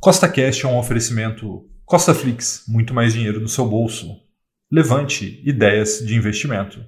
Costa Cash é um oferecimento Costa Flix, muito mais dinheiro no seu bolso. Levante ideias de investimento.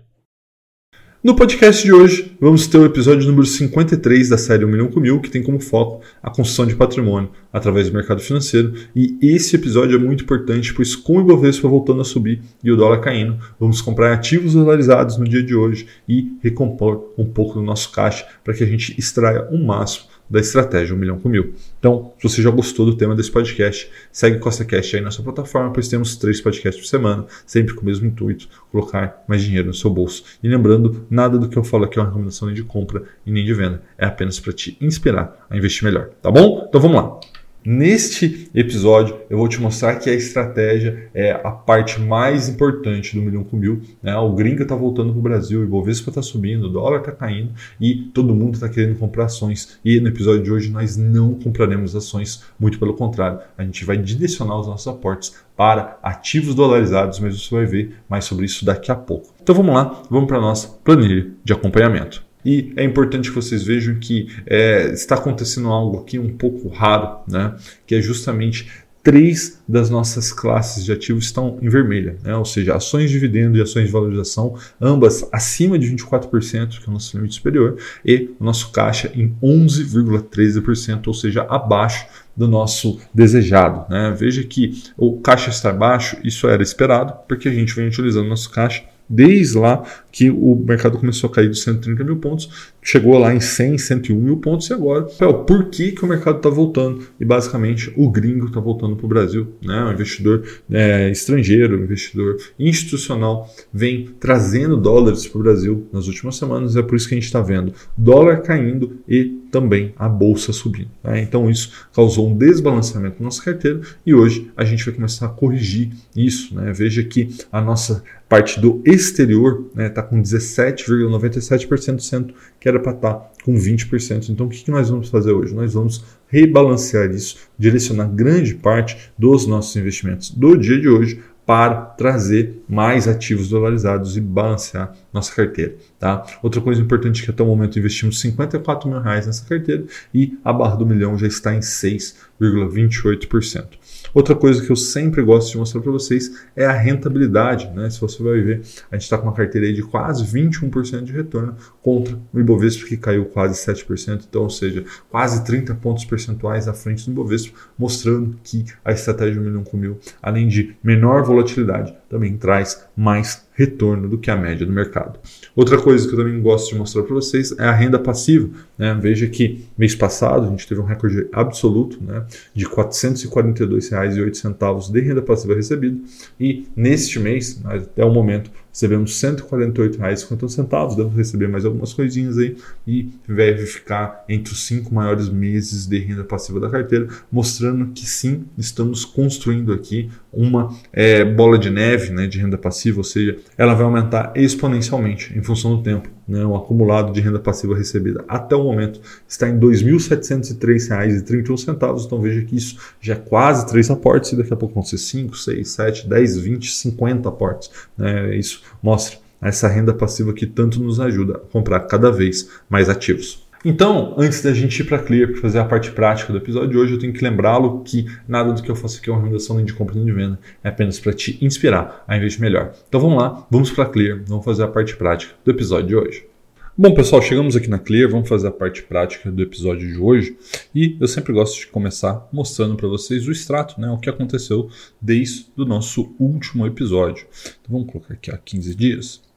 No podcast de hoje, vamos ter o episódio número 53 da série 1 milhão com mil, que tem como foco a construção de patrimônio através do mercado financeiro. E esse episódio é muito importante, pois com o Ibovespa voltando a subir e o dólar caindo, vamos comprar ativos dolarizados no dia de hoje e recompor um pouco do nosso caixa para que a gente extraia o máximo da estratégia 1 milhão com mil. Então, se você já gostou do tema desse podcast, segue Costa Cash aí na sua plataforma, pois temos três podcasts por semana, sempre com o mesmo intuito, colocar mais dinheiro no seu bolso. E lembrando, nada do que eu falo aqui é uma recomendação nem de compra e nem de venda, é apenas para te inspirar a investir melhor, tá bom? Então vamos lá. Neste episódio, eu vou te mostrar que a estratégia é a parte mais importante do milhão com mil. Né? O gringa está voltando para o Brasil, o Ibovespa está subindo, o dólar está caindo e todo mundo está querendo comprar ações. E no episódio de hoje nós não compraremos ações, muito pelo contrário, a gente vai direcionar os nossos aportes para ativos dolarizados, mas você vai ver mais sobre isso daqui a pouco. Então vamos lá, vamos para a nossa planilha de acompanhamento. E é importante que vocês vejam que é, está acontecendo algo aqui um pouco raro, né? que é justamente três das nossas classes de ativos estão em vermelha, né? ou seja, ações de dividendo e ações de valorização, ambas acima de 24%, que é o nosso limite superior, e o nosso caixa em 11,13%, ou seja, abaixo do nosso desejado. Né? Veja que o caixa está abaixo, isso era esperado, porque a gente vem utilizando nosso caixa desde lá que o mercado começou a cair dos 130 mil pontos, chegou lá em 100, 101 mil pontos e agora, por que, que o mercado está voltando? E basicamente o gringo está voltando para o Brasil, né? o investidor é, estrangeiro, o investidor institucional vem trazendo dólares para o Brasil nas últimas semanas, é por isso que a gente está vendo dólar caindo e também a bolsa subindo. Né? Então isso causou um desbalanceamento na nossa carteira e hoje a gente vai começar a corrigir isso. Né? Veja que a nossa parte do exterior está né, tá com 17,97%, que era para estar tá com 20%. Então o que, que nós vamos fazer hoje? Nós vamos rebalancear isso, direcionar grande parte dos nossos investimentos do dia de hoje para trazer mais ativos dolarizados e balancear nossa carteira. Tá? Outra coisa importante é que até o momento investimos 54 mil reais nessa carteira e a barra do milhão já está em 6,28%. Outra coisa que eu sempre gosto de mostrar para vocês é a rentabilidade. Né? Se você vai ver, a gente está com uma carteira de quase 21% de retorno contra o Ibovespa que caiu quase 7%, então, ou seja, quase 30 pontos percentuais à frente do Ibovespa, mostrando que a estratégia 1 milhão com mil, além de menor volatilidade, também traz mais retorno do que a média do mercado. Outra coisa que eu também gosto de mostrar para vocês é a renda passiva. Né? Veja que mês passado a gente teve um recorde absoluto né, de R$ 442,08 de renda passiva recebida e neste mês, até o momento, recebemos R$ 148,50, devemos receber mais algumas coisinhas aí. E vai ficar entre os cinco maiores meses de renda passiva da carteira, mostrando que sim, estamos construindo aqui uma é, bola de neve né, de renda passiva, ou seja, ela vai aumentar exponencialmente em função do tempo. Né, o acumulado de renda passiva recebida até o momento está em R$ 2.703,31, então veja que isso já é quase três aportes e daqui a pouco vão ser 5, 6, 7, 10, 20, 50 aportes. Né, isso mostra essa renda passiva que tanto nos ajuda a comprar cada vez mais ativos. Então, antes da gente ir para a Clear para fazer a parte prática do episódio de hoje, eu tenho que lembrá-lo que nada do que eu faço aqui é uma recomendação nem de compra nem de venda, é apenas para te inspirar a investir melhor. Então vamos lá, vamos para a Clear, vamos fazer a parte prática do episódio de hoje. Bom, pessoal, chegamos aqui na Clear, vamos fazer a parte prática do episódio de hoje. E eu sempre gosto de começar mostrando para vocês o extrato, né, o que aconteceu desde o nosso último episódio. Então vamos colocar aqui há 15 dias.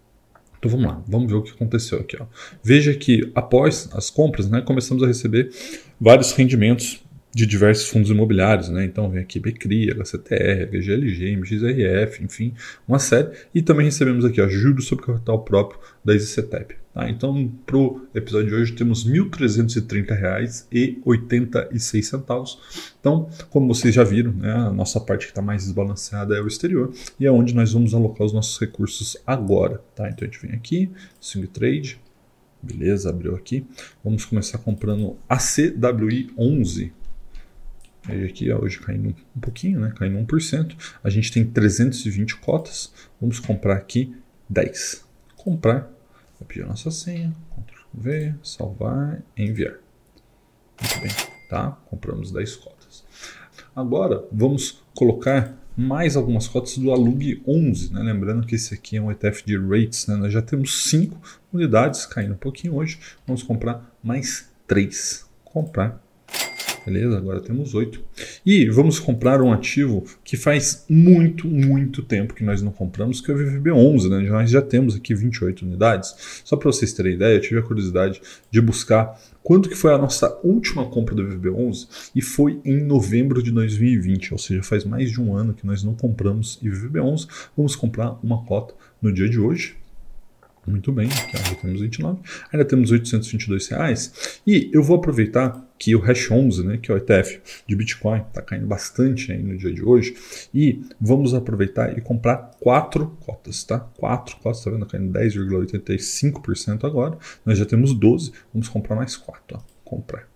Então vamos lá, vamos ver o que aconteceu aqui. Ó. Veja que após as compras, né, começamos a receber vários rendimentos de diversos fundos imobiliários, né? Então vem aqui Becri, HCTR, HGLG, MXRF, enfim, uma série. E também recebemos aqui ó, juros sobre capital próprio da EasyCetep. Tá? Então, para o episódio de hoje, temos R$ 1.330,86. Então, como vocês já viram, né, a nossa parte que está mais desbalanceada é o exterior e é onde nós vamos alocar os nossos recursos agora. Tá? Então, a gente vem aqui, Swing Trade, beleza, abriu aqui. Vamos começar comprando a CWI 11. Veja aqui, hoje caindo um pouquinho, né? caindo 1%. A gente tem 320 cotas. Vamos comprar aqui 10. Comprar Vou pedir a nossa senha, Ctrl V, salvar, enviar. Muito bem, tá? Compramos 10 cotas. Agora vamos colocar mais algumas cotas do Alug 11, né? lembrando que esse aqui é um ETF de rates, né? nós já temos 5 unidades, caindo um pouquinho hoje, vamos comprar mais 3. Comprar Beleza? Agora temos 8. E vamos comprar um ativo que faz muito, muito tempo que nós não compramos, que é o VVB11. Né? Nós já temos aqui 28 unidades. Só para vocês terem ideia, eu tive a curiosidade de buscar quanto que foi a nossa última compra do VVB11 e foi em novembro de 2020, ou seja, faz mais de um ano que nós não compramos VVB11. Vamos comprar uma cota no dia de hoje, muito bem, aqui já temos 29. Ainda temos 822 reais. E eu vou aproveitar que o Hash 11, né, que é o ETF de Bitcoin, está caindo bastante aí no dia de hoje. E vamos aproveitar e comprar quatro cotas, tá? Quatro cotas, está vendo? Caindo 10,85% agora. Nós já temos 12, vamos comprar mais quatro. Ó. Comprar.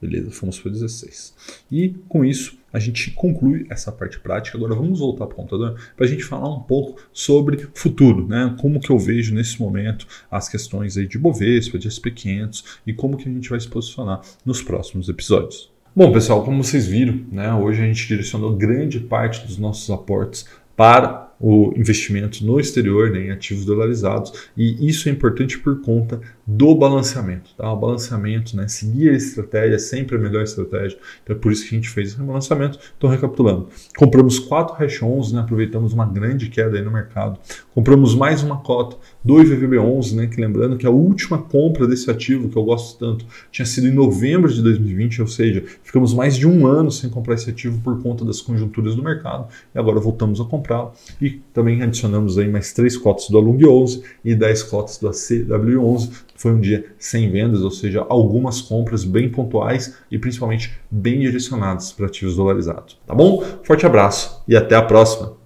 Beleza, fomos para 16. E com isso a gente conclui essa parte prática. Agora vamos voltar para o computador para a gente falar um pouco sobre futuro, né? Como que eu vejo nesse momento as questões aí de Bovespa, de SP500 e como que a gente vai se posicionar nos próximos episódios. Bom, pessoal, como vocês viram, né, hoje a gente direcionou grande parte dos nossos aportes para o investimento no exterior, né, em ativos dolarizados, e isso é importante por conta do balanceamento. Tá? O balanceamento, né, seguir a estratégia é sempre a melhor estratégia, então é por isso que a gente fez esse balanceamento. Então, recapitulando, compramos quatro hash 11, né, aproveitamos uma grande queda no mercado, compramos mais uma cota do IVVB11, né, que lembrando que a última compra desse ativo, que eu gosto tanto, tinha sido em novembro de 2020, ou seja, ficamos mais de um ano sem comprar esse ativo por conta das conjunturas do mercado, e agora voltamos a comprá-lo e também adicionamos aí mais três cotas do Alung 11 e 10 cotas do ACW11. Foi um dia sem vendas, ou seja, algumas compras bem pontuais e principalmente bem direcionadas para ativos dolarizados. Tá bom? Forte abraço e até a próxima!